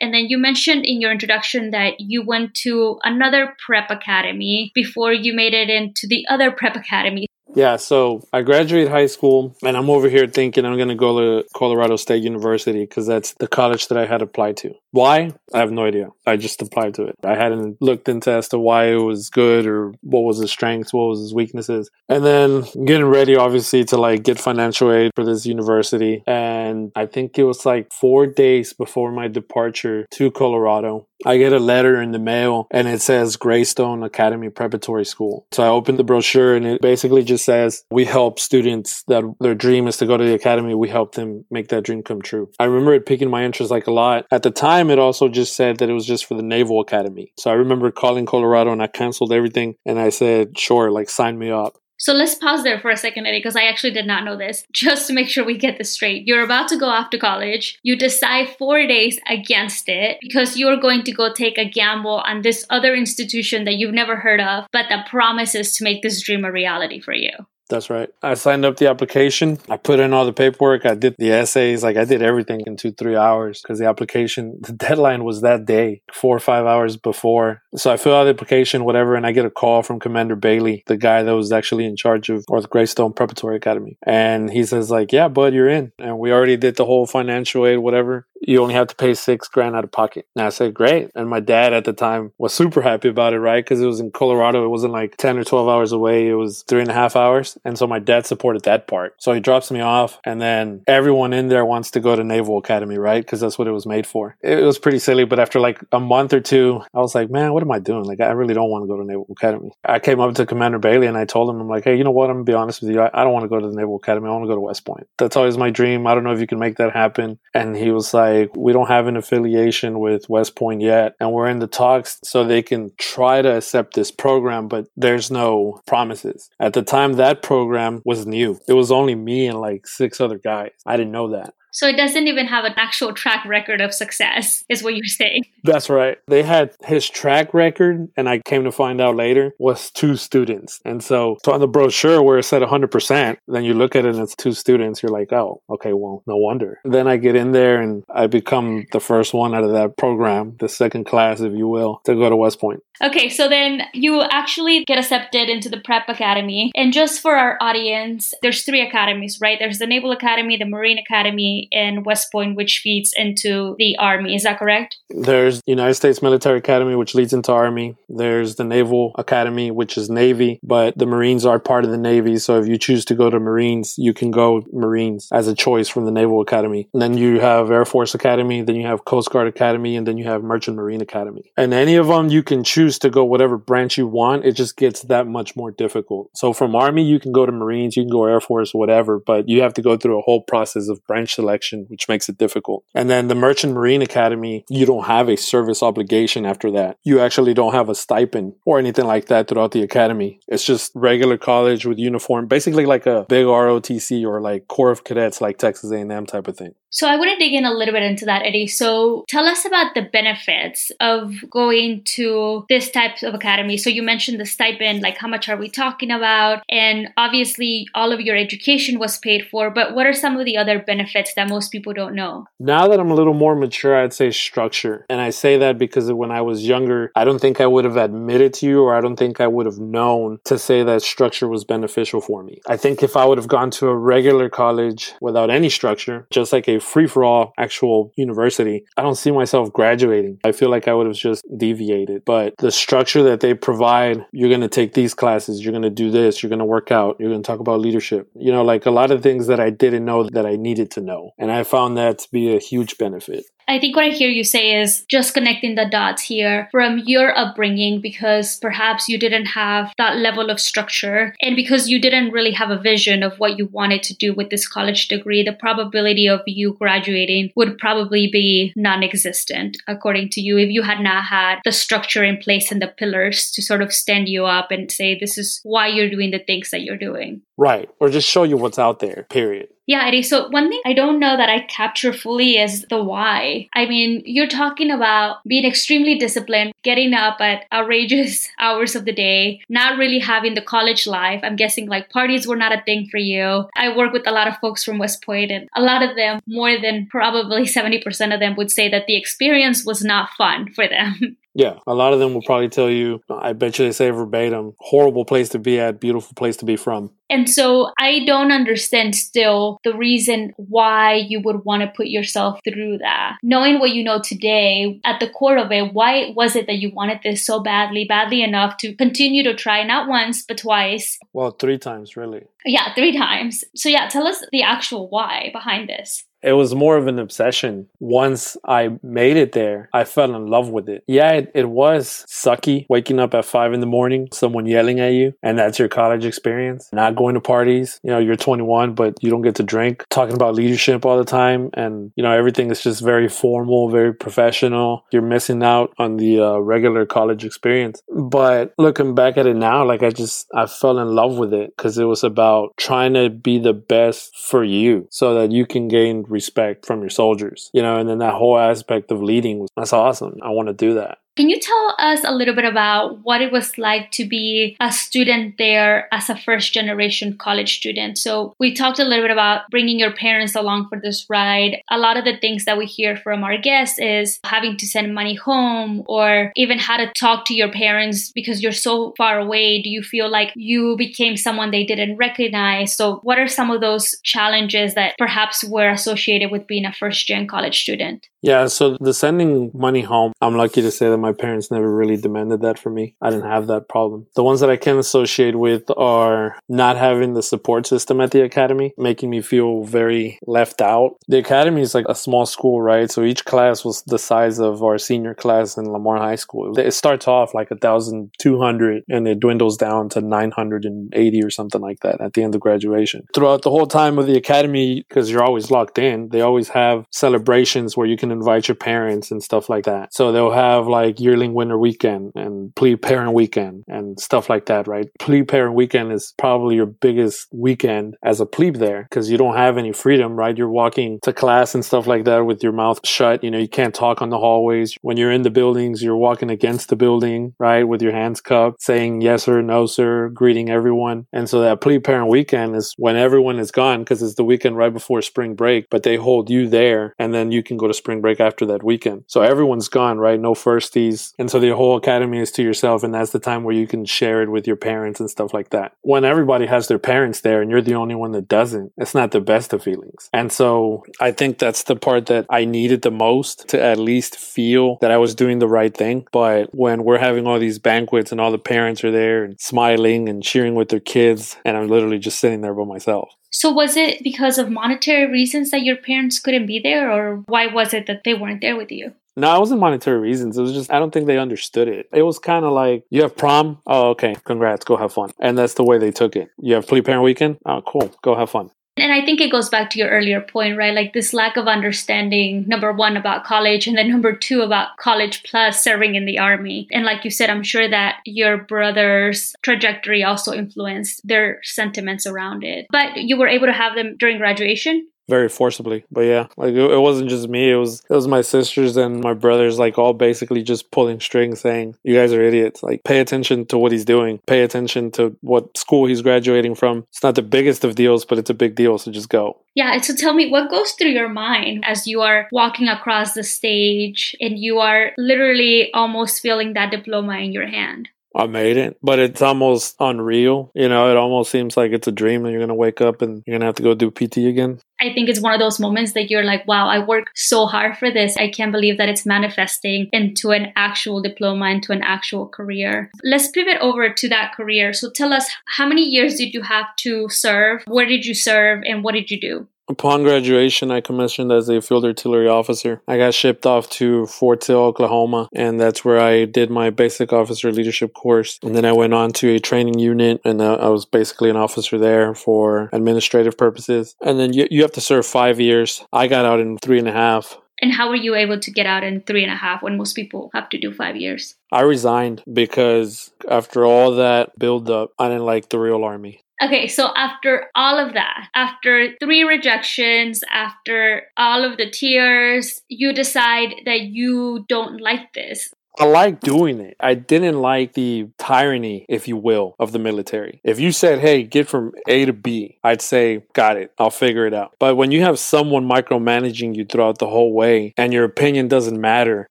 S1: And then you mentioned in your introduction that you went to another prep academy before you made it into the other prep academy.
S3: Yeah, so I graduated high school and I'm over here thinking I'm going to go to Colorado State University because that's the college that I had applied to. Why? I have no idea. I just applied to it. I hadn't looked into as to why it was good or what was his strengths, what was his weaknesses. And then getting ready, obviously, to like get financial aid for this university. And I think it was like four days before my departure to Colorado. I get a letter in the mail and it says Greystone Academy Preparatory School. So I opened the brochure and it basically just says, We help students that their dream is to go to the academy. We help them make that dream come true. I remember it piquing my interest like a lot. At the time, it also just said that it was just for the Naval Academy. So I remember calling Colorado and I canceled everything and I said, Sure, like sign me up.
S1: So let's pause there for a second, Eddie, because I actually did not know this. Just to make sure we get this straight. You're about to go off to college. You decide four days against it because you're going to go take a gamble on this other institution that you've never heard of, but that promises to make this dream a reality for you.
S3: That's right. I signed up the application. I put in all the paperwork. I did the essays. Like I did everything in two, three hours because the application, the deadline was that day, four or five hours before. So I fill out the application, whatever, and I get a call from Commander Bailey, the guy that was actually in charge of North Greystone Preparatory Academy. And he says like, yeah, bud, you're in. And we already did the whole financial aid, whatever. You only have to pay six grand out of pocket. And I said, great. And my dad at the time was super happy about it, right? Because it was in Colorado. It wasn't like 10 or 12 hours away. It was three and a half hours. And so my dad supported that part. So he drops me off, and then everyone in there wants to go to Naval Academy, right? Because that's what it was made for. It was pretty silly, but after like a month or two, I was like, man, what am I doing? Like, I really don't want to go to Naval Academy. I came up to Commander Bailey and I told him, I'm like, hey, you know what? I'm going to be honest with you. I, I don't want to go to the Naval Academy. I want to go to West Point. That's always my dream. I don't know if you can make that happen. And he was like, we don't have an affiliation with West Point yet. And we're in the talks so they can try to accept this program, but there's no promises. At the time, that program was new. It was only me and like six other guys. I didn't know that.
S1: So it doesn't even have an actual track record of success, is what you're saying.
S3: That's right. They had his track record, and I came to find out later, was two students. And so, so on the brochure where it said 100%, then you look at it and it's two students, you're like, oh, okay, well, no wonder. Then I get in there and I become the first one out of that program, the second class, if you will, to go to West Point.
S1: Okay, so then you actually get accepted into the prep academy. And just for our audience, there's three academies, right? There's the Naval Academy, the Marine Academy, and West Point, which feeds into the Army. Is that correct?
S3: There's United States Military Academy, which leads into Army. There's the Naval Academy, which is Navy, but the Marines are part of the Navy. So if you choose to go to Marines, you can go Marines as a choice from the Naval Academy. And then you have Air Force Academy, then you have Coast Guard Academy, and then you have Merchant Marine Academy. And any of them you can choose to go whatever branch you want. It just gets that much more difficult. So from Army, you can go to Marines, you can go Air Force, whatever, but you have to go through a whole process of branch selection, which makes it difficult. And then the Merchant Marine Academy, you don't have a service obligation after that. You actually don't have a stipend or anything like that throughout the academy. It's just regular college with uniform, basically like a big ROTC or like Corps of Cadets like Texas A&M type of thing.
S1: So I want to dig in a little bit into that, Eddie. So tell us about the benefits of going to this type of academy. So you mentioned the stipend, like how much are we talking about? And obviously all of your education was paid for, but what are some of the other benefits that most people don't know?
S3: Now that I'm a little more mature, I'd say structure. And I say that because when I was younger, I don't think I would have admitted to you or I don't think I would have known to say that structure was beneficial for me. I think if I would have gone to a regular college without any structure, just like a free for all actual university, I don't see myself graduating. I feel like I would have just deviated. But the structure that they provide, you're going to take these classes, you're going to do this, you're going to work out, you're going to talk about leadership. You know, like a lot of things that I didn't know that I needed to know. And I found that to be a huge benefit.
S1: I think what I hear you say is just connecting the dots here from your upbringing because perhaps you didn't have that level of structure and because you didn't really have a vision of what you wanted to do with this college degree, the probability of you graduating would probably be non existent, according to you, if you had not had the structure in place and the pillars to sort of stand you up and say, this is why you're doing the things that you're doing.
S3: Right. Or just show you what's out there, period.
S1: Yeah, Eddie. So one thing I don't know that I capture fully is the why. I mean, you're talking about being extremely disciplined, getting up at outrageous hours of the day, not really having the college life. I'm guessing like parties were not a thing for you. I work with a lot of folks from West Point, and a lot of them, more than probably 70% of them, would say that the experience was not fun for them.
S3: Yeah, a lot of them will probably tell you, I bet you they say verbatim, horrible place to be at, beautiful place to be from.
S1: And so I don't understand still the reason why you would want to put yourself through that. Knowing what you know today, at the core of it, why was it that you wanted this so badly, badly enough to continue to try not once, but twice?
S3: Well, three times, really.
S1: Yeah, three times. So, yeah, tell us the actual why behind this
S3: it was more of an obsession. Once I made it there, I fell in love with it. Yeah, it, it, was sucky waking up at five in the morning, someone yelling at you, and that's your college experience. Not going to parties. You know, you're 21, but you don't get to drink. Talking about leadership all the time, and, you know, everything is just very formal, very professional. You're missing out on the uh, regular college experience. But looking back at it now, like I just, I fell in love with it because it was about trying to be the best for you so that you can gain respect from your soldiers, you know, and then that whole aspect of leading was that's awesome. I want to do that.
S1: Can you tell us a little bit about what it was like to be a student there as a first generation college student? So, we talked a little bit about bringing your parents along for this ride. A lot of the things that we hear from our guests is having to send money home or even how to talk to your parents because you're so far away. Do you feel like you became someone they didn't recognize? So, what are some of those challenges that perhaps were associated with being a first gen college student?
S3: Yeah, so the sending money home, I'm lucky to say that my parents never really demanded that for me. I didn't have that problem. The ones that I can associate with are not having the support system at the academy, making me feel very left out. The academy is like a small school, right? So each class was the size of our senior class in Lamar High School. It starts off like 1,200 and it dwindles down to 980 or something like that at the end of graduation. Throughout the whole time of the academy, because you're always locked in, they always have celebrations where you can invite your parents and stuff like that. So they'll have like yearling winter weekend and plebe parent weekend and stuff like that, right? Plebe parent weekend is probably your biggest weekend as a plebe there because you don't have any freedom, right? You're walking to class and stuff like that with your mouth shut. You know, you can't talk on the hallways. When you're in the buildings, you're walking against the building, right? With your hands cupped, saying yes sir, no sir, greeting everyone. And so that plebe parent weekend is when everyone is gone because it's the weekend right before spring break, but they hold you there and then you can go to spring break after that weekend. So everyone's gone, right? No first ties. And so the whole academy is to yourself. And that's the time where you can share it with your parents and stuff like that. When everybody has their parents there and you're the only one that doesn't, it's not the best of feelings. And so I think that's the part that I needed the most to at least feel that I was doing the right thing. But when we're having all these banquets and all the parents are there and smiling and cheering with their kids, and I'm literally just sitting there by myself.
S1: So was it because of monetary reasons that your parents couldn't be there or why was it that they weren't there with you?
S3: No, it wasn't monetary reasons. It was just I don't think they understood it. It was kind of like you have prom. Oh, okay, congrats, go have fun. And that's the way they took it. You have plebe parent weekend. Oh, cool, go have fun.
S1: And I think it goes back to your earlier point, right? Like this lack of understanding, number one, about college, and then number two, about college plus serving in the army. And like you said, I'm sure that your brother's trajectory also influenced their sentiments around it. But you were able to have them during graduation?
S3: Very forcibly. But yeah, like it, it, wasn't just me. It was it was my sisters and my brothers, like all basically just pulling strings, saying, "You guys are idiots. Like, pay attention to what he's doing. Pay attention to what school he's graduating from. It's not the biggest of deals, but it's a big deal. So just go."
S1: Yeah. So tell me, what goes through your mind as you are walking across the stage and you are literally almost feeling that diploma in your hand?
S3: I made it, but it's almost unreal. You know, it almost seems like it's a dream and you're going to wake up and you're going to have to go do PT again.
S1: I think it's one of those moments that you're like, wow, I worked so hard for this. I can't believe that it's manifesting into an actual diploma, into an actual career. Let's pivot over to that career. So tell us, how many years did you have to serve? Where did you serve? And what did you do?
S3: Upon graduation, I commissioned as a field artillery officer. I got shipped off to Fort Sill, Oklahoma, and that's where I did my basic officer leadership course. And then I went on to a training unit, and uh, I was basically an officer there for administrative purposes. And then you, you have to serve five years. I got out in three and a half.
S1: And how were you able to get out in three and a half when most people have to do five years?
S3: I resigned because after all that build up, I didn't like the real army.
S1: Okay, so after all of that, after three rejections, after all of the tears, you decide that you don't like this.
S3: I like doing it. I didn't like the tyranny, if you will, of the military. If you said, hey, get from A to B, I'd say, got it. I'll figure it out. But when you have someone micromanaging you throughout the whole way and your opinion doesn't matter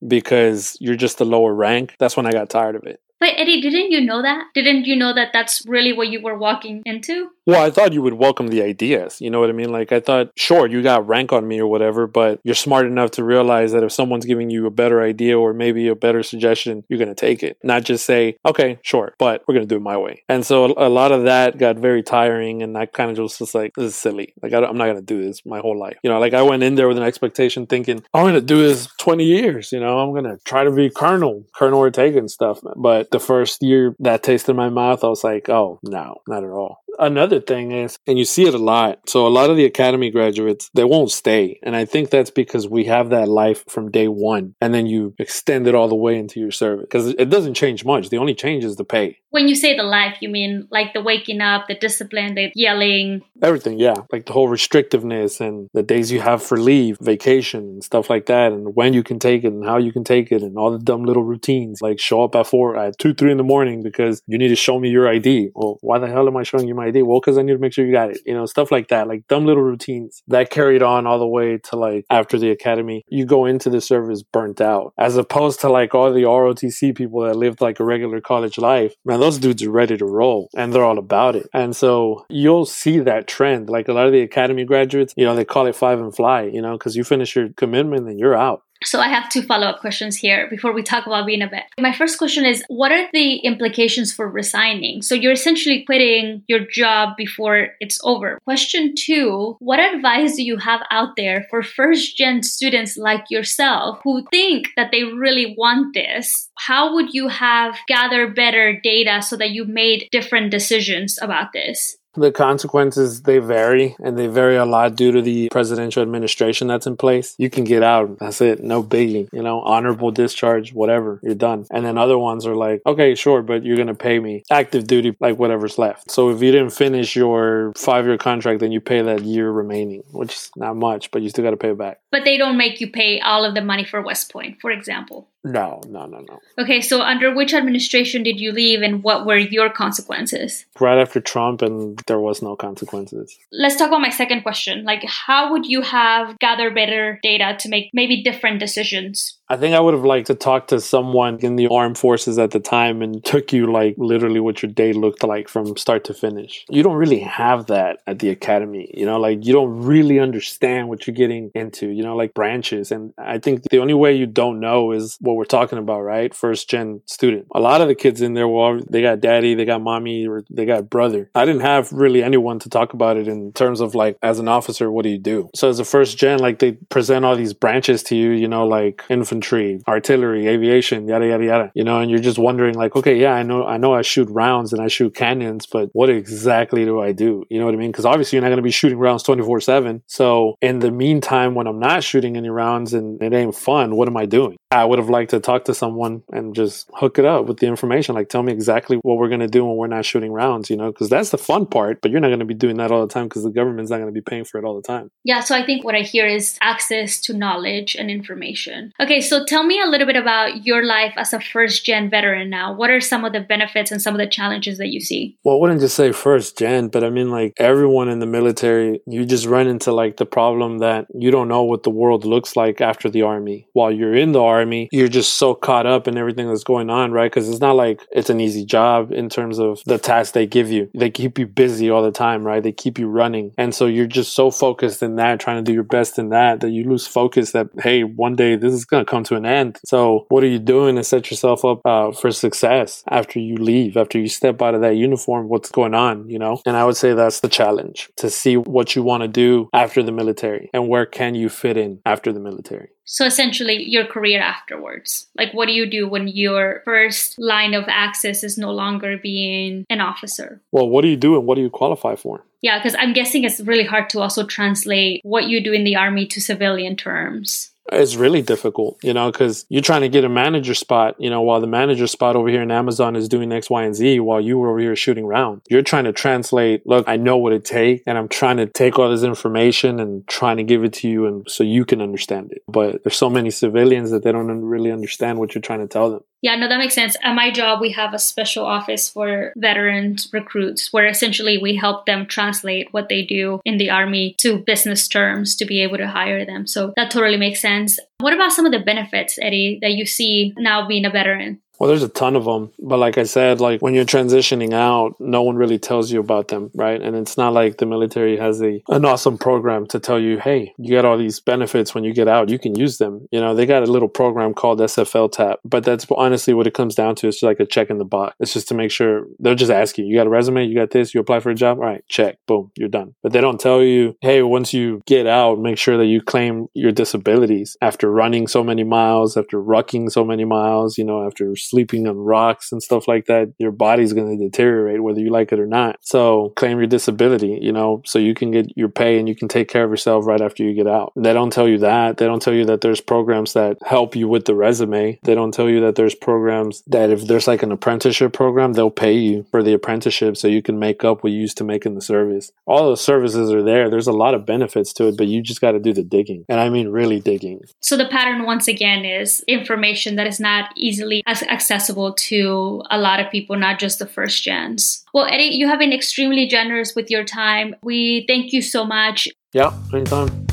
S3: because you're just a lower rank, that's when I got tired of it.
S1: But Eddie, didn't you know that? Didn't you know that that's really what you were walking into?
S3: Well, I thought you would welcome the ideas. You know what I mean? Like, I thought, sure, you got rank on me or whatever, but you're smart enough to realize that if someone's giving you a better idea or maybe a better suggestion, you're going to take it. Not just say, okay, sure, but we're going to do it my way. And so a, lot of that got very tiring, and I kind of just was like, this is silly. Like, I am not going to do this my whole life. You know, like I went in there with an expectation thinking, I'm going to do this 20 years. You know, I'm going to try to be Colonel, Colonel Ortega and stuff. But the first year that tasted in my mouth, I was like, oh, no, not at all. Another thing is, and you see it a lot. So a lot of the academy graduates, they won't stay. And I think that's because we have that life from day one and then you extend it all the way into your service because it doesn't change much. The only change is the pay.
S1: When you say the life, you mean like the waking up, the discipline, the yelling?
S3: Everything, yeah. Like the whole restrictiveness and the days you have for leave, vacation, and stuff like that, and when you can take it and how you can take it, and all the dumb little routines like show up at four, at two, three in the morning because you need to show me your ID. Well, why the hell am I showing you my ID? Well, because I need to make sure you got it. You know, stuff like that, like dumb little routines that carried on all the way to like after the academy. You go into the service burnt out, as opposed to like all the ROTC people that lived like a regular college life. Man, those dudes are ready to roll and they're all about it. And so you'll see that trend. Like a lot of the academy graduates, you know, they call it five and fly, you know, because you finish your commitment and you're out.
S1: So I have two follow-up questions here before we talk about being a vet. My first question is what are the implications for resigning? So you're essentially quitting your job before it's over. Question 2, what advice do you have out there for first gen students like yourself who think that they really want this? How would you have gathered better data so that you made different decisions about this?
S3: The consequences, they vary and they vary a lot due to the presidential administration that's in place. You can get out. That's it. No biggie. You know, honorable discharge, whatever. You're done. And then other ones are like, okay, sure, but you're going to pay me active duty, like whatever's left. So if you didn't finish your five year contract, then you pay that year remaining, which is not much, but you still got to pay it back.
S1: But they don't make you pay all of the money for West Point, for example.
S3: No, no, no, no.
S1: Okay, so under which administration did you leave and what were your consequences?
S3: Right after Trump, and there was no consequences.
S1: Let's talk about my second question. Like, how would you have gathered better data to make maybe different decisions
S3: I think I would have liked to talk to someone in the armed forces at the time and took you like literally what your day looked like from start to finish. You don't really have that at the academy, you know, like you don't really understand what you're getting into, you know, like branches. And I think the only way you don't know is what we're talking about, right? First gen student. A lot of the kids in there, well, they got daddy, they got mommy, or they got brother. I didn't have really anyone to talk about it in terms of like, as an officer, what do you do? So as a first gen, like they present all these branches to you, you know, like infantry, artillery, aviation, yada yada yada. You know, and you're just wondering like, okay, yeah, I know I know I shoot rounds and I shoot cannons, but what exactly do I do? You know what I mean? Because obviously you're not going to be shooting rounds 24 7. So in the meantime, when I'm not shooting any rounds and it ain't fun, what am I doing? I would have liked to talk to someone and just hook it up with the information. Like, tell me exactly what we're going to do when we're not shooting rounds, you know, because that's the fun part, but you're not going to be doing that all the time because the government's not going to be paying for it all the time.
S1: Yeah. So I think what I hear is access to knowledge and information. Okay. So tell me a little bit about your life as a first gen veteran now. What are some of the benefits and some of the challenges that you see?
S3: Well, I wouldn't just say first gen, but I mean, like everyone in the military, you just run into like the problem that you don't know what the world looks like after the army. While you're in the army, army, you're just so caught up in everything that's going on, right? Because it's not like it's an easy job in terms of the tasks they give you. They keep you busy all the time, right? They keep you running. And so you're just so focused in that, trying to do your best in that, that you lose focus that, hey, one day this is going to come to an end. So what are you doing to set yourself up uh, for success after you leave, after you step out of that uniform? What's going on, you know? And I would say that's the challenge to see what you want to do after the military and where can you fit in after the military.
S1: So essentially, your career afterwards. Like, what do you do when your first line of access is no longer being an officer?
S3: Well, what do you do and what do you qualify for?
S1: Yeah, because I'm guessing it's really hard to also translate what you do in the army to civilian terms.
S3: It's really difficult, you know, because you're trying to get a manager spot, you know, while the manager spot over here in Amazon is doing X, Y, and Z, while you were over here shooting round. You're trying to translate, look, I know what it takes, and I'm trying to take all this information and trying to give it to you and so you can understand it. But there's so many civilians that they don't really understand what you're trying to tell them.
S1: Yeah, no, that makes sense. At my job, we have a special office for veterans recruits where essentially we help them translate what they do in the Army to business terms to be able to hire them. So that totally makes sense. What about some of the benefits, Eddie, that you see now being a veteran?
S3: Well, there's a ton of them. But like I said, like when you're transitioning out, no one really tells you about them, right? And it's not like the military has a an awesome program to tell you, hey, you got all these benefits when you get out, you can use them. You know, they got a little program called SFL Tap, but that's honestly what it comes down to. It's like a check in the box. It's just to make sure they'll just ask you, you got a resume, you got this, you apply for a job, all right, check, boom, you're done. But they don't tell you, hey, once you get out, make sure that you claim your disabilities after running so many miles, after rucking so many miles, you know, after sleeping on rocks and stuff like that, your body's going to deteriorate whether you like it or not. So claim your disability, you know, so you can get your pay and you can take care of yourself right after you get out. They don't tell you that. They don't tell you that there's programs that help you with the resume. They don't tell you that there's programs that if there's like an apprenticeship program, they'll pay you for the apprenticeship so you can make up what you used to make in the service. All those services are there. There's a lot of benefits to it, but you just got to do the digging. And I mean really digging.
S1: So the pattern once again is information that is not easily as accessible to a lot of people, not just the first gens. Well, Eddie, you have been extremely generous with your time. We thank you so much.
S3: Yeah, anytime.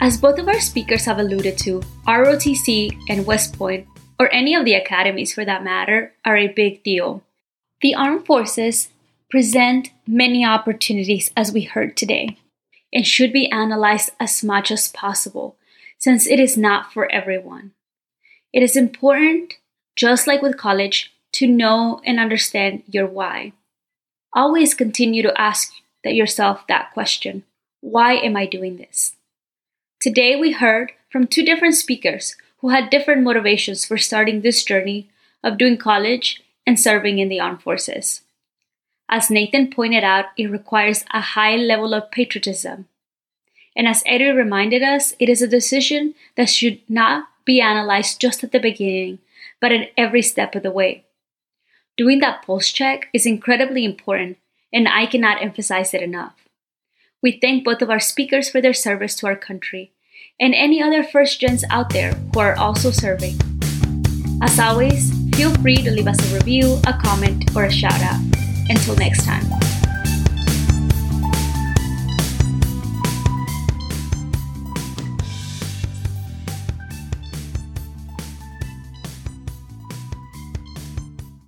S1: As both of our speakers have alluded to, ROTC and West Point, or any of the academies for that matter, are a big deal. The armed forces present many opportunities as we heard today and should be analyzed as much as possible since it is not for everyone. It is important, just like with college, to know and understand your why. Always continue to ask yourself that question Why am I doing this? Today we heard from two different speakers who had different motivations for starting this journey of doing college and serving in the armed forces. As Nathan pointed out, it requires a high level of patriotism. And as Eddie reminded us, it is a decision that should not be analyzed just at the beginning, but at every step of the way. Doing that pulse check is incredibly important, and I cannot emphasize it enough. We thank both of our speakers for their service to our country and any other first gens out there who are also serving. As always, feel free to leave us a review, a comment, or a shout out. Until next time.